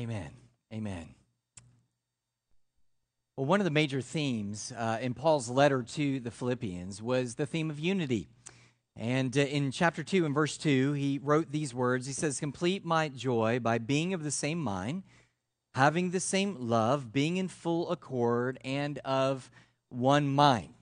Amen. Amen. Well, one of the major themes uh, in Paul's letter to the Philippians was the theme of unity. And uh, in chapter 2 and verse 2, he wrote these words He says, Complete my joy by being of the same mind, having the same love, being in full accord, and of one mind.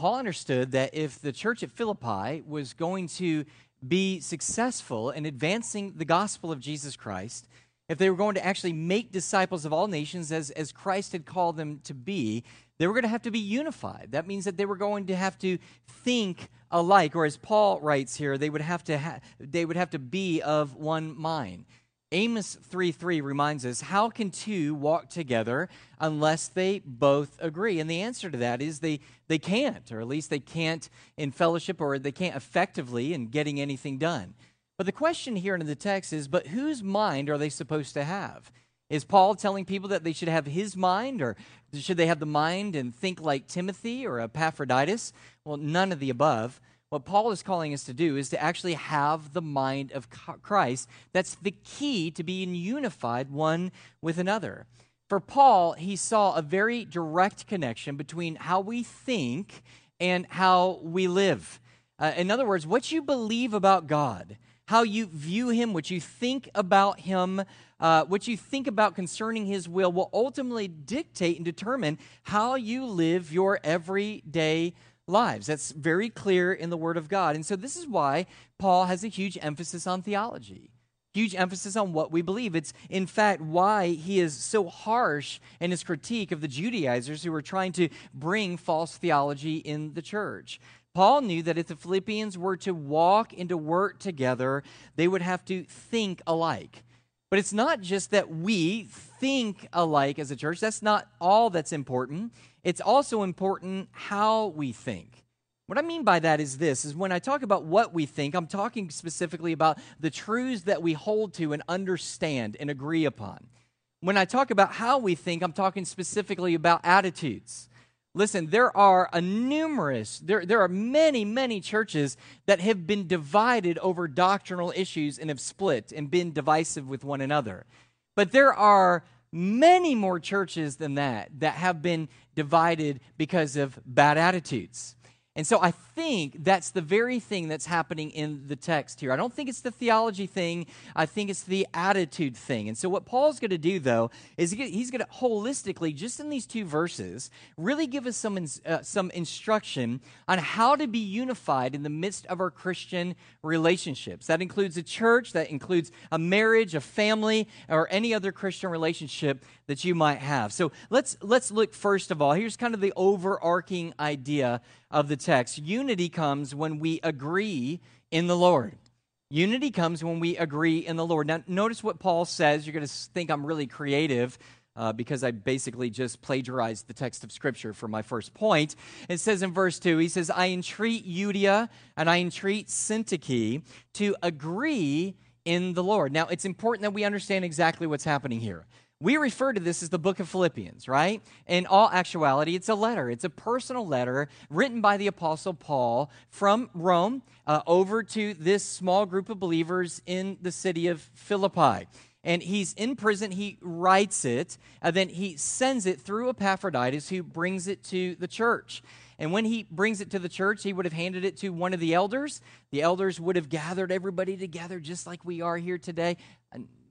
Paul understood that if the church at Philippi was going to be successful in advancing the gospel of Jesus Christ, if they were going to actually make disciples of all nations as, as Christ had called them to be, they were going to have to be unified. That means that they were going to have to think alike, or as Paul writes here, they would have to, ha- they would have to be of one mind. Amos 3 3 reminds us, How can two walk together unless they both agree? And the answer to that is they, they can't, or at least they can't in fellowship, or they can't effectively in getting anything done. But the question here in the text is, but whose mind are they supposed to have? Is Paul telling people that they should have his mind, or should they have the mind and think like Timothy or Epaphroditus? Well, none of the above. What Paul is calling us to do is to actually have the mind of Christ. That's the key to being unified one with another. For Paul, he saw a very direct connection between how we think and how we live. Uh, in other words, what you believe about God how you view him, what you think about him, uh, what you think about concerning his will will ultimately dictate and determine how you live your everyday lives. That's very clear in the Word of God. And so, this is why Paul has a huge emphasis on theology. Huge emphasis on what we believe. It's, in fact, why he is so harsh in his critique of the Judaizers who were trying to bring false theology in the church. Paul knew that if the Philippians were to walk and to work together, they would have to think alike. But it's not just that we think alike as a church, that's not all that's important. It's also important how we think. What I mean by that is this is when I talk about what we think, I'm talking specifically about the truths that we hold to and understand and agree upon. When I talk about how we think, I'm talking specifically about attitudes. Listen, there are a numerous, there, there are many, many churches that have been divided over doctrinal issues and have split and been divisive with one another. But there are many more churches than that that have been divided because of bad attitudes. And so I think that's the very thing that's happening in the text here. I don't think it's the theology thing, I think it's the attitude thing. And so what Paul's going to do, though, is he's going to holistically, just in these two verses, really give us some, uh, some instruction on how to be unified in the midst of our Christian relationships. That includes a church, that includes a marriage, a family, or any other Christian relationship that you might have. So let's, let's look first of all. Here's kind of the overarching idea of the text. Unity comes when we agree in the Lord. Unity comes when we agree in the Lord. Now, notice what Paul says. You're going to think I'm really creative. Uh, because I basically just plagiarized the text of Scripture for my first point. It says in verse 2, he says, I entreat Euodia and I entreat Syntyche to agree in the Lord. Now, it's important that we understand exactly what's happening here. We refer to this as the book of Philippians, right? In all actuality, it's a letter. It's a personal letter written by the Apostle Paul from Rome uh, over to this small group of believers in the city of Philippi. And he's in prison, he writes it, and then he sends it through Epaphroditus, who brings it to the church. And when he brings it to the church, he would have handed it to one of the elders. The elders would have gathered everybody together just like we are here today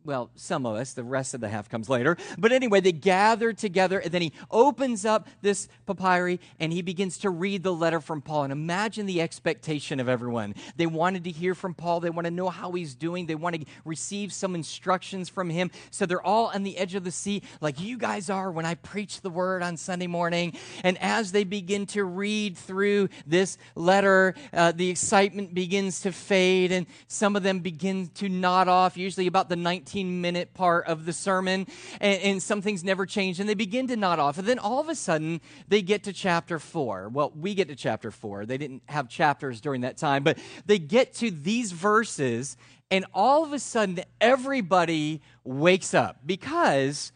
well, some of us, the rest of the half comes later. But anyway, they gather together, and then he opens up this papyri and he begins to read the letter from Paul. And imagine the expectation of everyone. They wanted to hear from Paul, they want to know how he's doing, they want to receive some instructions from him. So they're all on the edge of the seat, like you guys are when I preach the word on Sunday morning. And as they begin to read through this letter, uh, the excitement begins to fade, and some of them begin to nod off, usually about the 19th 15 minute part of the sermon, and, and some things never change, and they begin to nod off. And then all of a sudden, they get to chapter four. Well, we get to chapter four. They didn't have chapters during that time, but they get to these verses, and all of a sudden, everybody wakes up because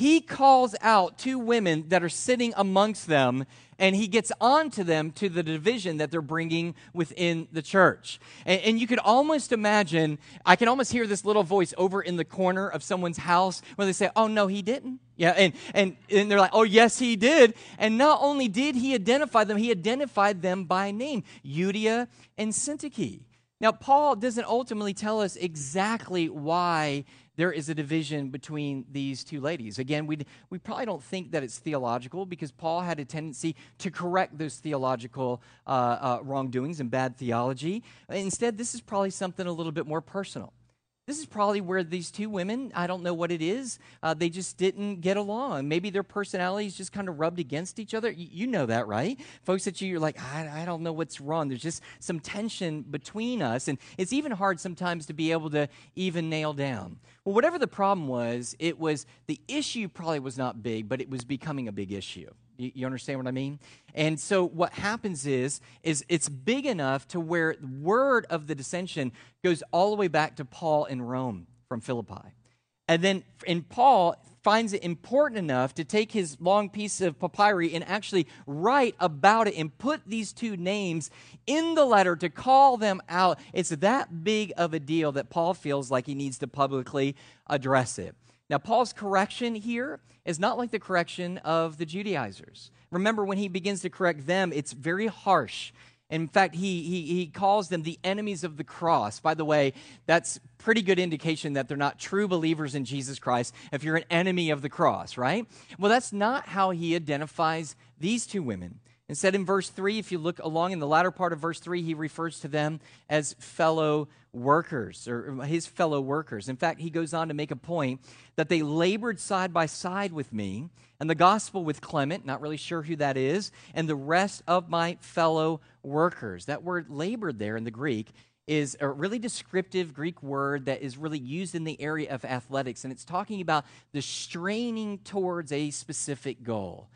he calls out two women that are sitting amongst them and he gets on to them to the division that they're bringing within the church. And, and, you could almost imagine, I can almost hear this little voice over in the corner of someone's house where they say, Oh, no, he didn't. Yeah, and, and, and they're like, Oh, yes, he did. And not only did he identify them, he identified them by name Euodia and Syntyche. Now, Paul doesn't ultimately tell us exactly why there is a division between these two ladies. Again, we we probably don't think that it's theological because Paul had a tendency to correct those theological uh, uh, wrongdoings and bad theology. Instead, this is probably something a little bit more personal. This is probably where these two women, I don't know what it is, uh, they just didn't get along. Maybe their personalities just kind of rubbed against each other. You, you know that, right? Folks that you, are like, I, I don't know what's wrong. There's just some tension between us. And it's even hard sometimes to be able to even nail down. Well, whatever the problem was, it was the issue probably was not big, but it was becoming a big issue. You, you, understand what I mean? And so what happens is, is it's big enough to where the word of the dissension goes all the way back to Paul in Rome from Philippi. And then and Paul finds it important enough to take his long piece of papyri and actually write about it and put these two names in the letter to call them out. It's that big of a deal that Paul feels like he needs to publicly address it. Now, Paul's correction here is not like the correction of the Judaizers. Remember, when he begins to correct them, it's very harsh. In fact, he, he, he calls them the enemies of the cross. By the way, that's pretty good indication that they're not true believers in Jesus Christ if you're an enemy of the cross, right? Well, that's not how he identifies these two women. Instead, in verse 3, if you look along in the latter part of verse 3, he refers to them as fellow workers or his fellow workers. In fact, he goes on to make a point that they labored side by side with me and the gospel with Clement, not really sure who that is, and the rest of my fellow workers. That word labored there in the Greek is a really descriptive Greek word that is really used in the area of athletics, and it's talking about the straining towards a specific goal.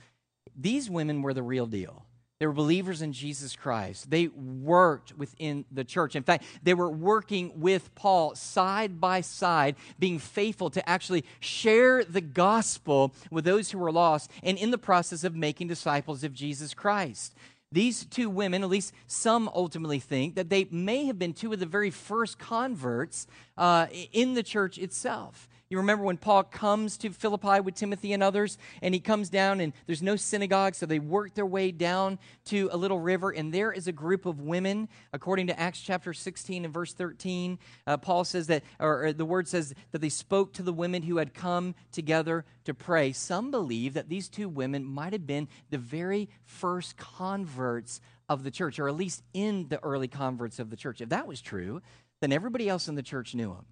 These women were the real deal. They were believers in Jesus Christ. They worked within the church. In fact, they were working with Paul side by side, being faithful to actually share the gospel with those who were lost and in the process of making disciples of Jesus Christ. These two women, at least some ultimately think, that they may have been two of the very first converts uh, in the church itself. You remember when Paul comes to Philippi with Timothy and others, and he comes down, and there's no synagogue, so they work their way down to a little river, and there is a group of women, according to Acts chapter 16 and verse 13. Uh, Paul says that, or, or the word says that they spoke to the women who had come together to pray. Some believe that these two women might have been the very first converts of the church, or at least in the early converts of the church. If that was true, then everybody else in the church knew them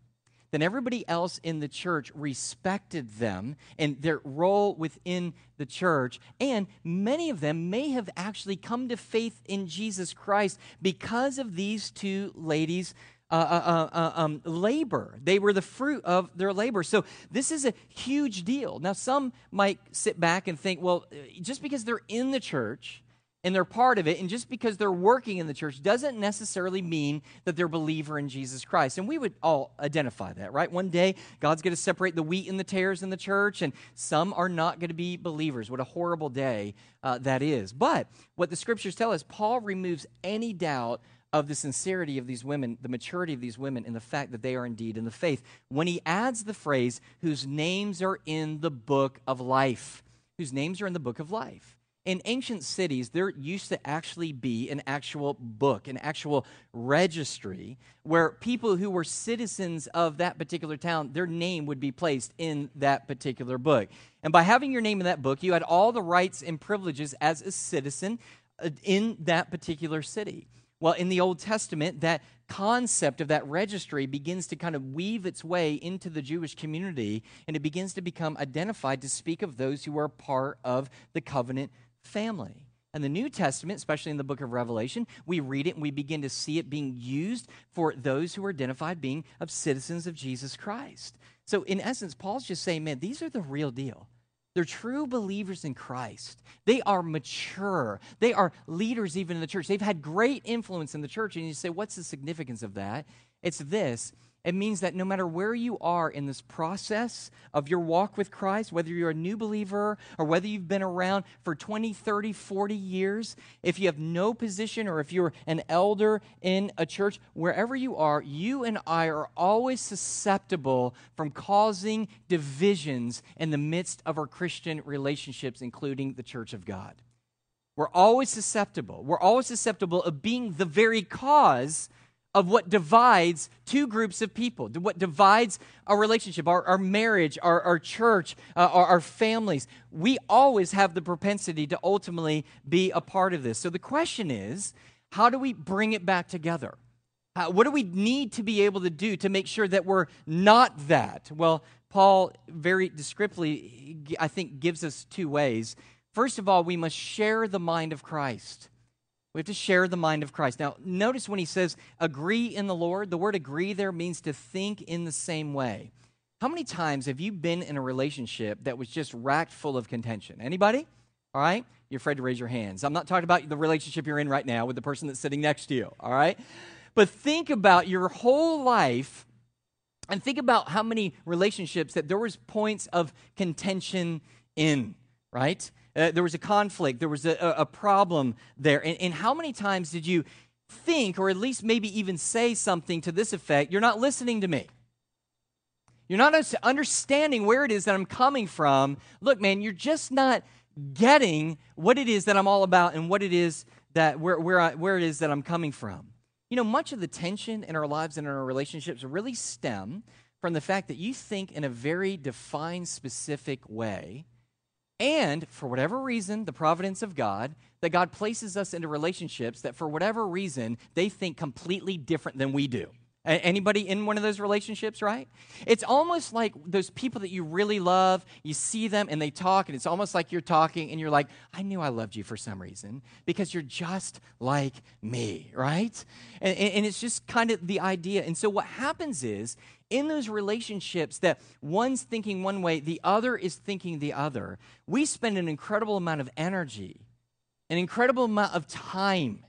then everybody else in the church respected them and their role within the church. And many of them may have actually come to faith in Jesus Christ because of these two ladies' uh, uh, uh, uh um, labor. They were the fruit of their labor. So this is a huge deal. Now, some might sit back and think, well, just because they're in the church, and they're part of it. And just because they're working in the church doesn't necessarily mean that they're a believer in Jesus Christ. And we would all identify that, right? One day, God's going to separate the wheat and the tares in the church, and some are not going to be believers. What a horrible day uh, that is. But what the scriptures tell us, Paul removes any doubt of the sincerity of these women, the maturity of these women, and the fact that they are indeed in the faith. When he adds the phrase, whose names are in the book of life, whose names are in the book of life in ancient cities, there used to actually be an actual book, an actual registry, where people who were citizens of that particular town, their name would be placed in that particular book. And by having your name in that book, you had all the rights and privileges as a citizen uh, in that particular city. Well, in the Old Testament, that concept of that registry begins to kind of weave its way into the Jewish community, and it begins to become identified to speak of those who are part of the covenant family. And the New Testament, especially in the book of Revelation, we read it and we begin to see it being used for those who are identified being of citizens of Jesus Christ. So, in essence, Paul's just saying, man, these are the real deal. They're true believers in Christ. They are mature. They are leaders even in the church. They've had great influence in the church. And you say, what's the significance of that? It's this It means that no matter where you are in this process of your walk with Christ, whether you're a new believer or whether you've been around for 20, 30, 40 years, if you have no position or if you're an elder in a church, wherever you are, you and I are always susceptible from causing divisions in the midst of our Christian relationships, including the church of God. We're always susceptible. We're always susceptible of being the very cause of what divides two groups of people, what divides our relationship, our, our marriage, our, our church, uh, our, our families. We always have the propensity to ultimately be a part of this. So the question is how do we bring it back together? What do we need to be able to do to make sure that we're not that? Well, Paul very descriptively, I think, gives us two ways. First of all, we must share the mind of Christ. We have to share the mind of Christ. Now, notice when he says agree in the Lord, the word agree there means to think in the same way. How many times have you been in a relationship that was just racked full of contention? Anybody? All right? You're afraid to raise your hands. I'm not talking about the relationship you're in right now with the person that's sitting next to you, all right? But think about your whole life and think about how many relationships that there was points of contention in, right? Uh, there was a conflict, there was a, a problem there. And, and how many times did you think, or at least maybe even say something to this effect, you're not listening to me? You're not understanding where it is that I'm coming from. Look, man, you're just not getting what it is that I'm all about and what it is that where, where, I, where it is that I'm coming from. You know, much of the tension in our lives and in our relationships really stem from the fact that you think in a very defined, specific way and for whatever reason, the providence of God, that God places us into relationships that for whatever reason they think completely different than we do. Anybody in one of those relationships, right? It's almost like those people that you really love, you see them and they talk, and it's almost like you're talking and you're like, I knew I loved you for some reason because you're just like me, right? And, and it's just kind of the idea. And so what happens is, in those relationships that one's thinking one way, the other is thinking the other, we spend an incredible amount of energy, an incredible amount of time,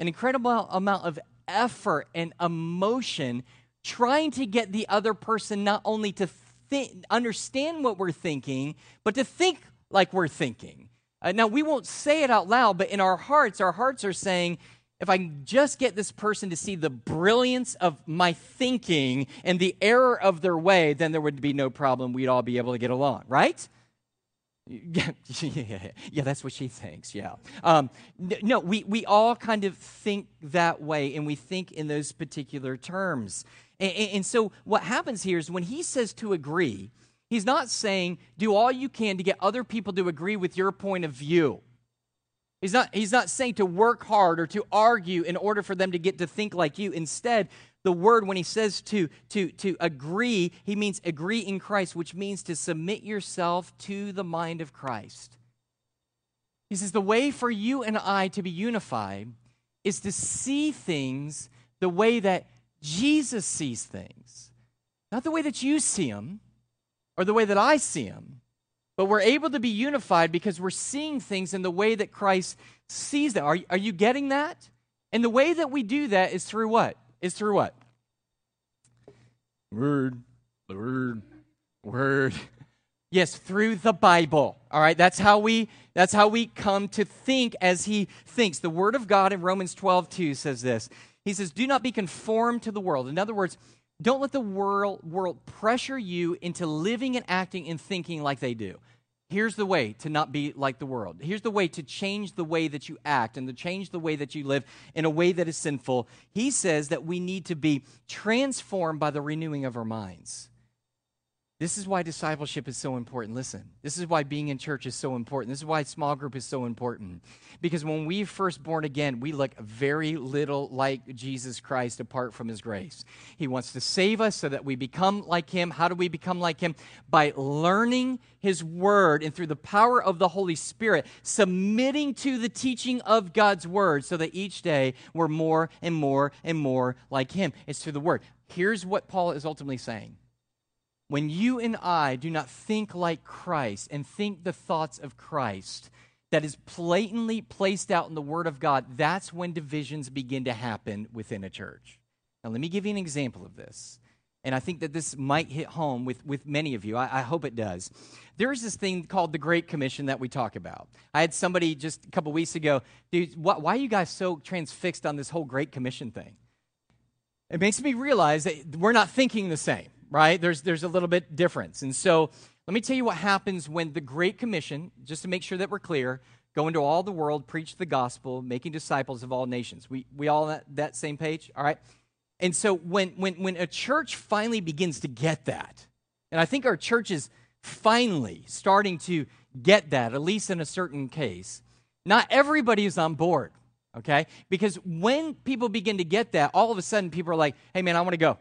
an incredible amount of effort and emotion trying to get the other person not only to think, understand what we're thinking, but to think like we're thinking. Uh, now, we won't say it out loud, but in our hearts, our hearts are saying, if I can just get this person to see the brilliance of my thinking and the error of their way, then there would be no problem. We'd all be able to get along, right? Yeah, yeah, yeah, that's what she thinks. Yeah. Um, no, we, we all kind of think that way and we think in those particular terms. And, and, so what happens here is when he says to agree, he's not saying do all you can to get other people to agree with your point of view. He's not, he's not saying to work hard or to argue in order for them to get to think like you. Instead, the word when he says to, to, to agree, he means agree in Christ, which means to submit yourself to the mind of Christ. He says the way for you and I to be unified is to see things the way that Jesus sees things, not the way that you see them or the way that I see them. But we're able to be unified because we're seeing things in the way that Christ sees them. Are, are you getting that? And the way that we do that is through what? is through what? Word, the word, word. Yes, through the Bible. All right, that's how we that's how we come to think as he thinks. The word of God in Romans 12, 2 says this. He says, Do not be conformed to the world. In other words, don't let the world, world pressure you into living and acting and thinking like they do. Here's the way to not be like the world. Here's the way to change the way that you act and to change the way that you live in a way that is sinful. He says that we need to be transformed by the renewing of our minds. This is why discipleship is so important. Listen, this is why being in church is so important. This is why small group is so important. Because when we first born again, we look very little like Jesus Christ apart from his grace. He wants to save us so that we become like him. How do we become like him? By learning his word and through the power of the Holy Spirit, submitting to the teaching of God's word so that each day we're more and more and more like him. It's through the word. Here's what Paul is ultimately saying when you and I do not think like Christ and think the thoughts of Christ that is blatantly placed out in the Word of God, that's when divisions begin to happen within a church. Now, let me give you an example of this. and I think that this might hit home with, with many of you. I, I hope it does. There is this thing called the Great Commission that we talk about. I had somebody just a couple weeks ago, dude, wh- why are you guys so transfixed on this whole Great Commission thing? It makes me realize that we're not thinking the same, right? There's, there's a little bit difference. And so let me tell you what happens when the Great Commission, just to make sure that we're clear, go into all the world, preach the gospel, making disciples of all nations. We, we all that, that same page, all right? And so when, when, when a church finally begins to get that, and I think our church is finally starting to get that, at least in a certain case, not everybody is on board, okay? Because when people begin to get that, all of a sudden people are like, hey man, I want to go.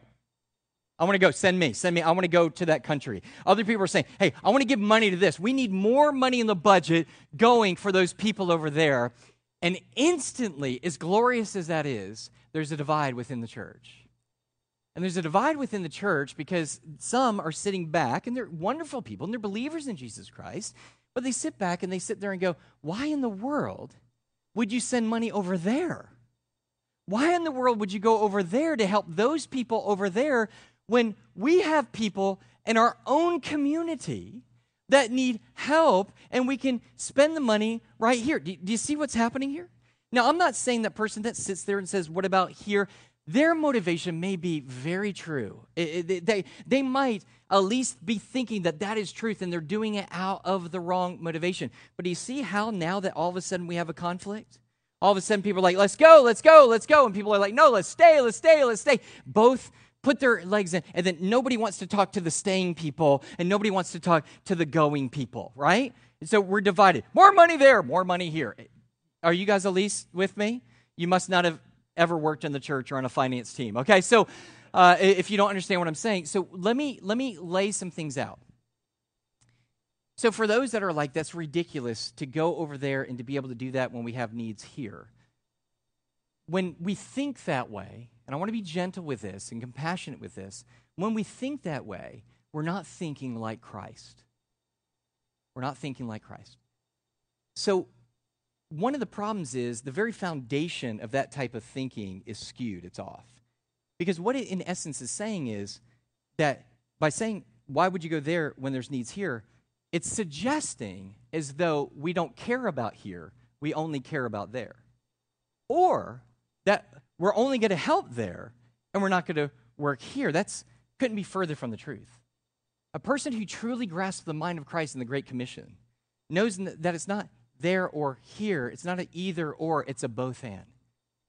I want to go. Send me. Send me. I want to go to that country. Other people are saying, hey, I want to give money to this. We need more money in the budget going for those people over there. And instantly, as glorious as that is, there's a divide within the church. And there's a divide within the church because some are sitting back and they're wonderful people and they're believers in Jesus Christ, but they sit back and they sit there and go, Why in the world would you send money over there? Why in the world would you go over there to help those people over there when we have people in our own community that need help and we can spend the money right here? Do, do you see what's happening here? Now, I'm not saying that person that sits there and says, What about here? Their motivation may be very true. It, it, they, they might at least be thinking that that is truth and they're doing it out of the wrong motivation. But do you see how now that all of a sudden we have a conflict? All of a sudden people are like, let's go, let's go, let's go. And people are like, no, let's stay, let's stay, let's stay. Both put their legs in, and then nobody wants to talk to the staying people and nobody wants to talk to the going people, right? And so we're divided. More money there, more money here. Are you guys at least with me? You must not have ever worked in the church or on a finance team. Okay, so uh, if you don't understand what I'm saying, so let me let me lay some things out. So for those that are like, that's ridiculous to go over there and to be able to do that when we have needs here. When we think that way, and I want to be gentle with this and compassionate with this, when we think that way, we're not thinking like Christ. We're not thinking like Christ. So one of the problems is the very foundation of that type of thinking is skewed, it's off. Because what it in essence is saying is that by saying, why would you go there when there's needs here? It's suggesting as though we don't care about here, we only care about there. Or that we're only going to help there and we're not going to work here. That's couldn't be further from the truth. A person who truly grasps the mind of Christ in the Great Commission knows that it's not there or here. It's not an either or, it's a both and.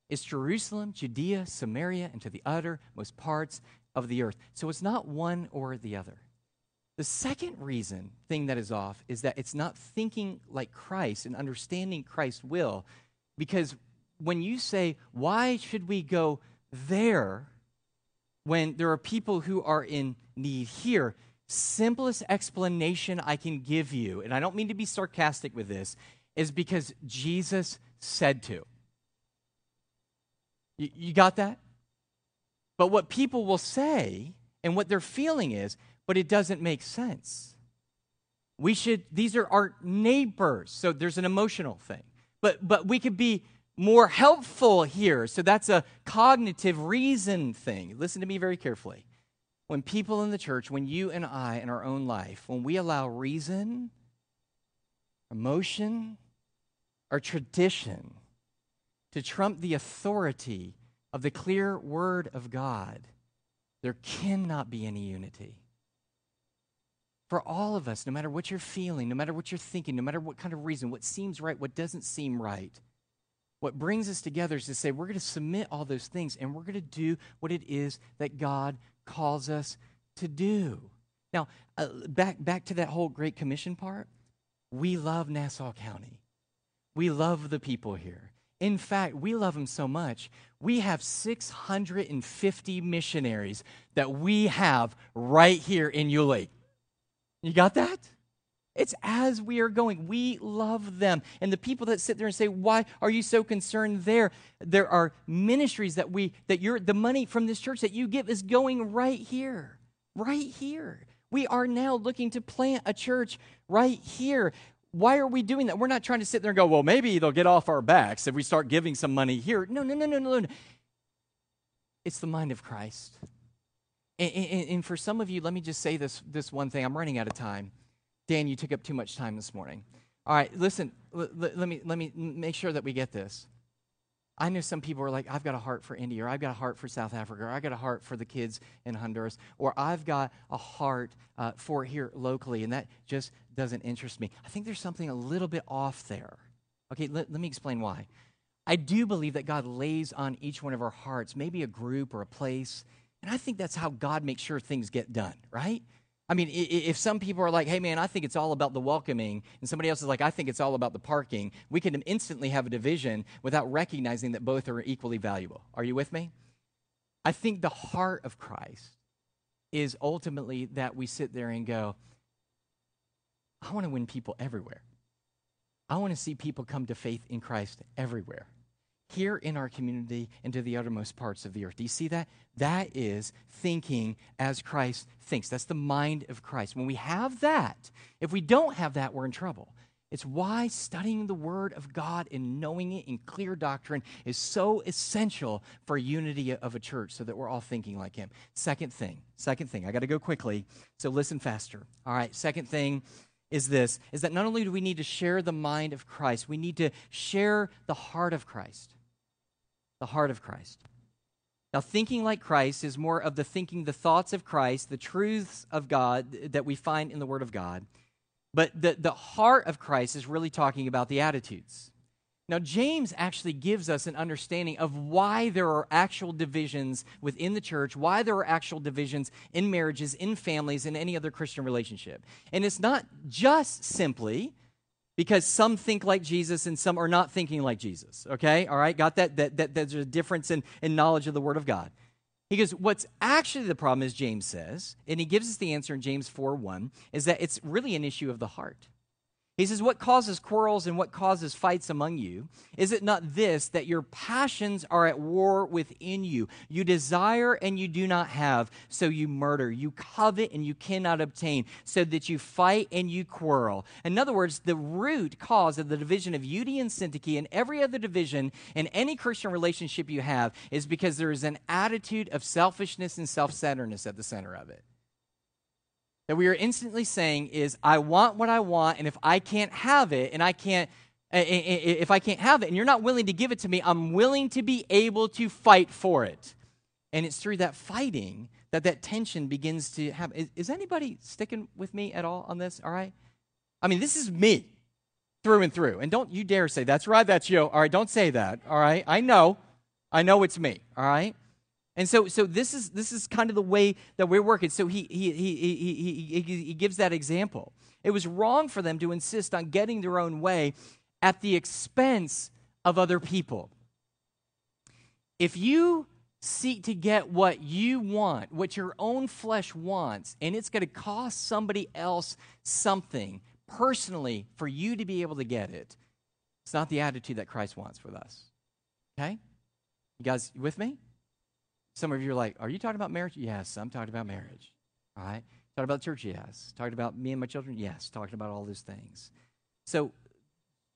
It's Jerusalem, Judea, Samaria, and to the uttermost parts of the earth. So it's not one or the other. The second reason, thing that is off, is that it's not thinking like Christ and understanding Christ's will. Because when you say, why should we go there when there are people who are in need here? Simplest explanation I can give you, and I don't mean to be sarcastic with this, is because Jesus said to. You, you got that? But what people will say and what they're feeling is, but it doesn't make sense. We should, these are our neighbors. So there's an emotional thing. But, but we could be more helpful here. So that's a cognitive reason thing. Listen to me very carefully. When people in the church, when you and I in our own life, when we allow reason, emotion, or tradition to trump the authority of the clear word of God, there cannot be any unity. For all of us, no matter what you're feeling, no matter what you're thinking, no matter what kind of reason, what seems right, what doesn't seem right, what brings us together is to say we're going to submit all those things and we're going to do what it is that God calls us to do. Now, uh, back, back to that whole Great Commission part, we love Nassau County. We love the people here. In fact, we love them so much, we have 650 missionaries that we have right here in Yulee. You got that? It's as we are going. We love them. And the people that sit there and say, Why are you so concerned there? There are ministries that we, that you're, the money from this church that you give is going right here. Right here. We are now looking to plant a church right here. Why are we doing that? We're not trying to sit there and go, well, maybe they'll get off our backs if we start giving some money here. No, no, no, no, no, no. It's the mind of Christ. And, and, and, for some of you, let me just say this, this one thing. I'm running out of time. Dan, you took up too much time this morning. All right, listen, l- l- let, me, let me make sure that we get this. I know some people are like, I've got a heart for India, or I've got a heart for South Africa, or I've got a heart for the kids in Honduras, or I've got a heart uh, for here locally, and that just doesn't interest me. I think there's something a little bit off there. Okay, let, let me explain why. I do believe that God lays on each one of our hearts, maybe a group or a place, and I think that's how God makes sure things get done, right? I mean, if some people are like, hey, man, I think it's all about the welcoming, and somebody else is like, I think it's all about the parking, we can instantly have a division without recognizing that both are equally valuable. Are you with me? I think the heart of Christ is ultimately that we sit there and go, I want to win people everywhere. I want to see people come to faith in Christ everywhere here in our community and to the uttermost parts of the earth. Do you see that? That is thinking as Christ thinks. That's the mind of Christ. When we have that, if we don't have that, we're in trouble. It's why studying the Word of God and knowing it in clear doctrine is so essential for unity of a church so that we're all thinking like Him. Second thing, second thing, I got to go quickly, so listen faster. All right, second thing is this is that not only do we need to share the mind of Christ, we need to share the heart of Christ the heart of Christ. Now, thinking like Christ is more of the thinking the thoughts of Christ, the truths of God that we find in the Word of God. But the, the heart of Christ is really talking about the attitudes. Now, James actually gives us an understanding of why there are actual divisions within the church, why there are actual divisions in marriages, in families, in any other Christian relationship. And it's not just simply because some think like Jesus and some are not thinking like Jesus. Okay? All right? Got that? That, that there's a difference in, in knowledge of the Word of God. He goes, What's actually the problem, as James says, and he gives us the answer in James 4 1, is that it's really an issue of the heart. He says, What causes quarrels and what causes fights among you? Is it not this, that your passions are at war within you? You desire and you do not have, so you murder. You covet and you cannot obtain, so that you fight and you quarrel. In other words, the root cause of the division of Euodia and Syntyche and every other division in any Christian relationship you have is because there is an attitude of selfishness and self centeredness at the center of it that we are instantly saying is, I want what I want, and if I can't have it, and I can't, eh, eh, eh, if I can't have it, and you're not willing to give it to me, I'm willing to be able to fight for it. And it's through that fighting that that tension begins to happen. Is, is anybody sticking with me at all on this? All right? I mean, this is me through and through. And don't you dare say, that's right, that's you. All right, don't say that. All right? I know. I know it's me. All right? And so, so this is this is kind of the way that we're working. So he he he he he, he gives that example. It was wrong for them to insist on getting their own way at the expense of other people. If you seek to get what you want, what your own flesh wants, and it's going to cost somebody else something personally for you to be able to get it, it's not the attitude that Christ wants with us. Okay? You guys with me? Some of you are like, Are you talking about marriage? Yes, I'm talking about marriage. All right. Talking about church? Yes. Talking about me and my children? Yes. Talking about all those things. So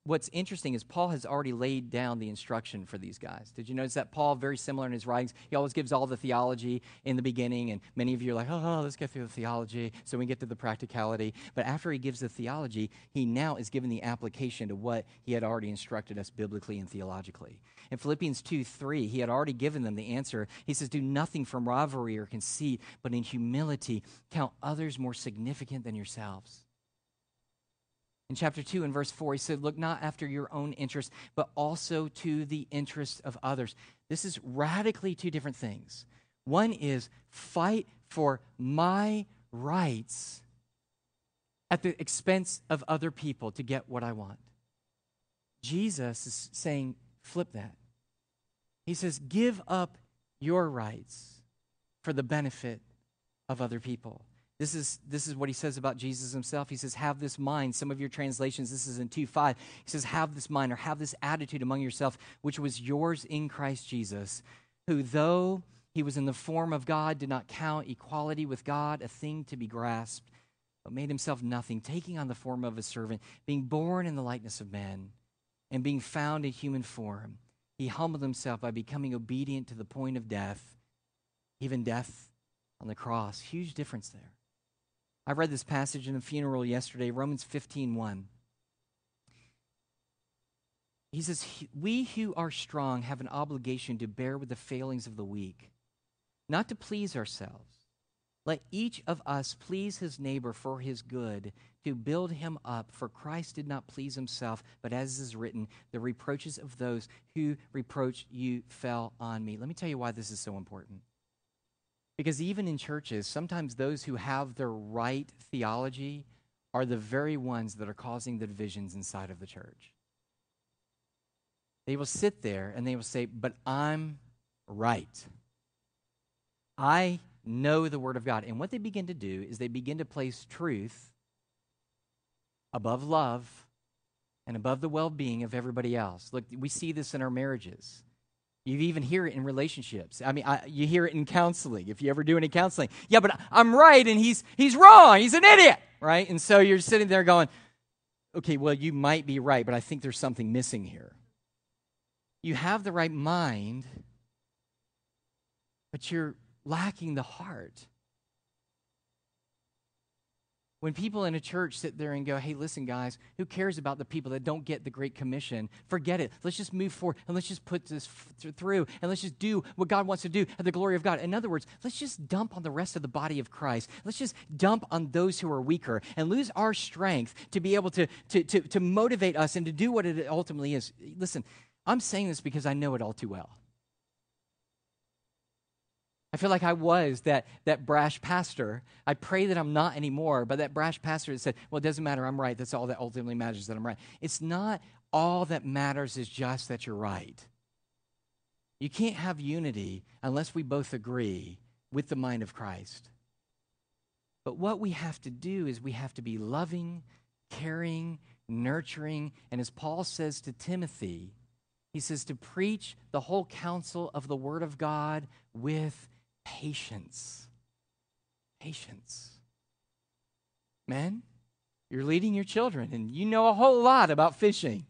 what's interesting is Paul has already laid down the instruction for these guys. Did you notice that Paul, very similar in his writings, he always gives all the theology in the beginning, and many of you are like, oh, let's get through the theology so we get to the practicality. But after he gives the theology, he now is given the application to what he had already instructed us biblically and theologically. In Philippians 2 3, he had already given them the answer. He says, Do nothing from rivalry or conceit, but in humility count others more significant than yourselves. In chapter 2 and verse 4, he said, Look not after your own interests, but also to the interests of others. This is radically two different things. One is fight for my rights at the expense of other people to get what I want. Jesus is saying, flip that. He says, give up your rights for the benefit of other people. This is, this is what he says about Jesus himself. He says, Have this mind. Some of your translations, this is in 2 5. He says, Have this mind or have this attitude among yourself, which was yours in Christ Jesus, who, though he was in the form of God, did not count equality with God a thing to be grasped, but made himself nothing, taking on the form of a servant, being born in the likeness of men, and being found in human form. He humbled himself by becoming obedient to the point of death, even death on the cross. Huge difference there. I read this passage in the funeral yesterday, Romans 15 1. He says, We who are strong have an obligation to bear with the failings of the weak, not to please ourselves. Let each of us please his neighbor for his good, to build him up. For Christ did not please himself, but as is written, the reproaches of those who reproached you fell on me. Let me tell you why this is so important. Because even in churches, sometimes those who have the right theology are the very ones that are causing the divisions inside of the church. They will sit there and they will say, But I'm right. I know the Word of God. And what they begin to do is they begin to place truth above love and above the well being of everybody else. Look, we see this in our marriages. You even hear it in relationships. I mean, I, you hear it in counseling. If you ever do any counseling, yeah, but I'm right and he's he's wrong. He's an idiot, right? And so you're sitting there going, okay, well, you might be right, but I think there's something missing here. You have the right mind, but you're lacking the heart. When people in a church sit there and go, hey, listen, guys, who cares about the people that don't get the Great Commission? Forget it. Let's just move forward and let's just put this f- through and let's just do what God wants to do at the glory of God. In other words, let's just dump on the rest of the body of Christ. Let's just dump on those who are weaker and lose our strength to be able to, to, to, to motivate us and to do what it ultimately is. Listen, I'm saying this because I know it all too well. I feel like I was that, that brash pastor. I pray that I'm not anymore, but that brash pastor that said, well, it doesn't matter, I'm right. That's all that ultimately matters, that I'm right. It's not all that matters is just that you're right. You can't have unity unless we both agree with the mind of Christ. But what we have to do is we have to be loving, caring, nurturing, and as Paul says to Timothy, he says to preach the whole counsel of the Word of God with patience. Patience. Men, you're leading your children and you know a whole lot about fishing.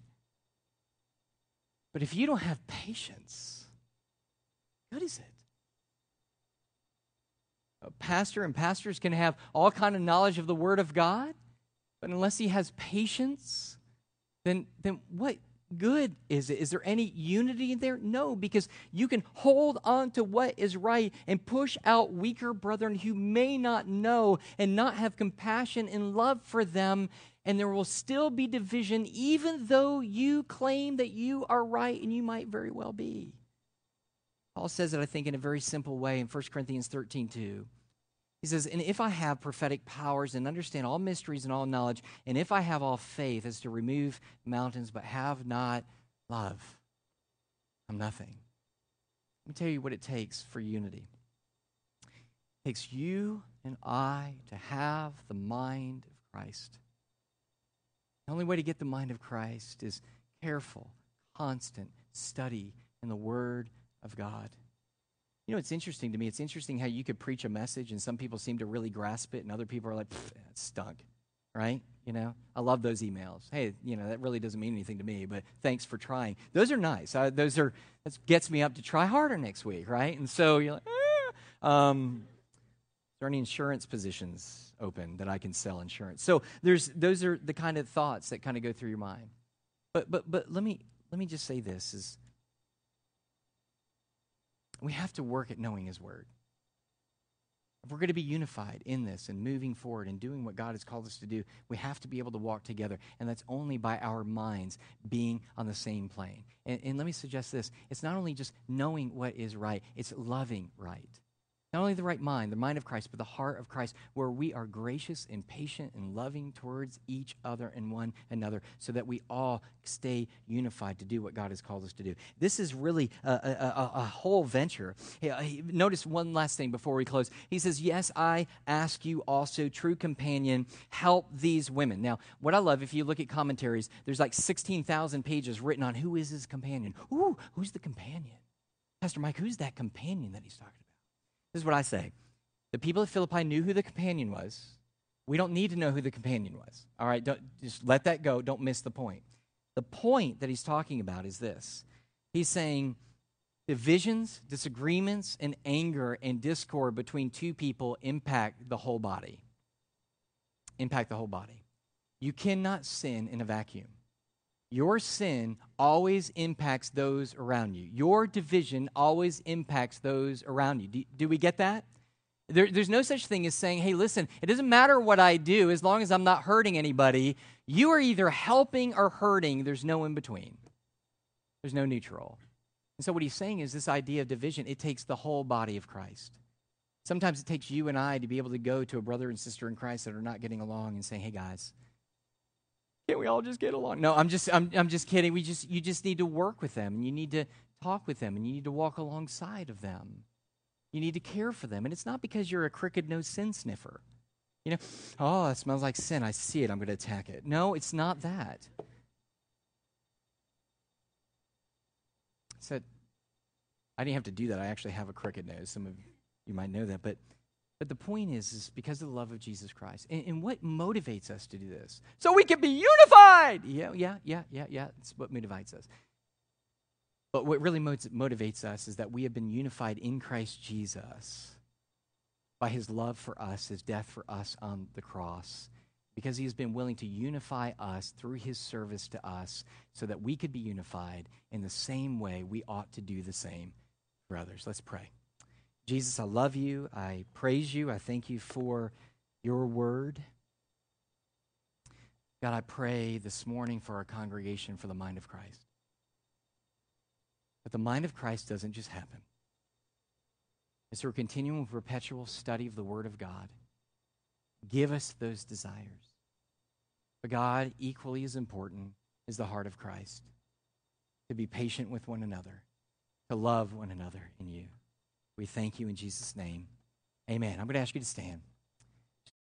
But if you don't have patience, what is it? A pastor and pastors can have all kind of knowledge of the word of God, but unless he has patience, then then what good is it? Is there any unity in there? No, because you can hold on to what is right and push out weaker brethren who may not know and not have compassion and love for them, and there will still be division, even though you claim that you are right and you might very well be. Paul says it, I think, in a very simple way in 1 Corinthians 13 2. He says, And if I have prophetic powers and understand all mysteries and all knowledge, and if I have all faith as to remove mountains, but have not love, I'm nothing. Let me tell you what it takes for unity. It takes you and I to have the mind of Christ. The only way to get the mind of Christ is careful, constant study in the Word of God. You know, it's interesting to me. It's interesting how you could preach a message and some people seem to really grasp it, and other people are like, it stunk, right? You know, I love those emails. Hey, you know, that really doesn't mean anything to me, but thanks for trying. Those are nice. Uh, those are, that gets me up to try harder next week, right? And so you're like, ah. um, there any insurance positions open that I can sell insurance? So there's, those are the kind of thoughts that kind of go through your mind. But, but, but let me, let me just say this is, we have to work at knowing His Word. If we're going to be unified in this and moving forward and doing what God has called us to do, we have to be able to walk together. And that's only by our minds being on the same plane. And, and let me suggest this it's not only just knowing what is right, it's loving right. Not only the right mind, the mind of Christ, but the heart of Christ, where we are gracious and patient and loving towards each other and one another, so that we all stay unified to do what God has called us to do. This is really a, a, a whole venture. Uh, notice one last thing before we close. He says, Yes, I ask you also, true companion, help these women. Now, what I love, if you look at commentaries, there's like 16,000 pages written on who is his companion. Ooh, who's the companion? Pastor Mike, who's that companion that he's talking about? This is what I say. The people at Philippi knew who the companion was. We don't need to know who the companion was. All right, don't, just let that go. Don't miss the point. The point that he's talking about is this He's saying Divisions, disagreements, and anger and discord between two people impact the whole body. Impact the whole body. You cannot sin in a vacuum. Your sin always impacts those around you. Your division always impacts those around you. Do, do we get that? There, there's no such thing as saying, hey, listen, it doesn't matter what I do as long as I'm not hurting anybody. You are either helping or hurting. There's no in between, there's no neutral. And so, what he's saying is this idea of division, it takes the whole body of Christ. Sometimes it takes you and I to be able to go to a brother and sister in Christ that are not getting along and say, hey, guys, can't we all just get along? No, I'm just, I'm, I'm just kidding. We just, you just need to work with them and you need to talk with them and you need to walk alongside of them. You need to care for them. And it's not because you're a crooked no sin sniffer. You know, oh, it smells like sin. I see it. I'm going to attack it. No, it's not that. said, I didn't have to do that. I actually have a crooked nose. Some of you might know that. But, but the point is, is because of the love of Jesus Christ. And, and what motivates us to do this? So we can be unified. Yeah, yeah, yeah, yeah, yeah. That's what motivates us. But what really motivates us is that we have been unified in Christ Jesus by his love for us, his death for us on the cross because he has been willing to unify us through his service to us so that we could be unified in the same way we ought to do the same for others. Let's pray. Jesus, I love you. I praise you. I thank you for your word. God, I pray this morning for our congregation for the mind of Christ. But the mind of Christ doesn't just happen. It's through a continual perpetual study of the Word of God Give us those desires. But God, equally as important, is the heart of Christ to be patient with one another, to love one another in you. We thank you in Jesus' name. Amen. I'm going to ask you to stand.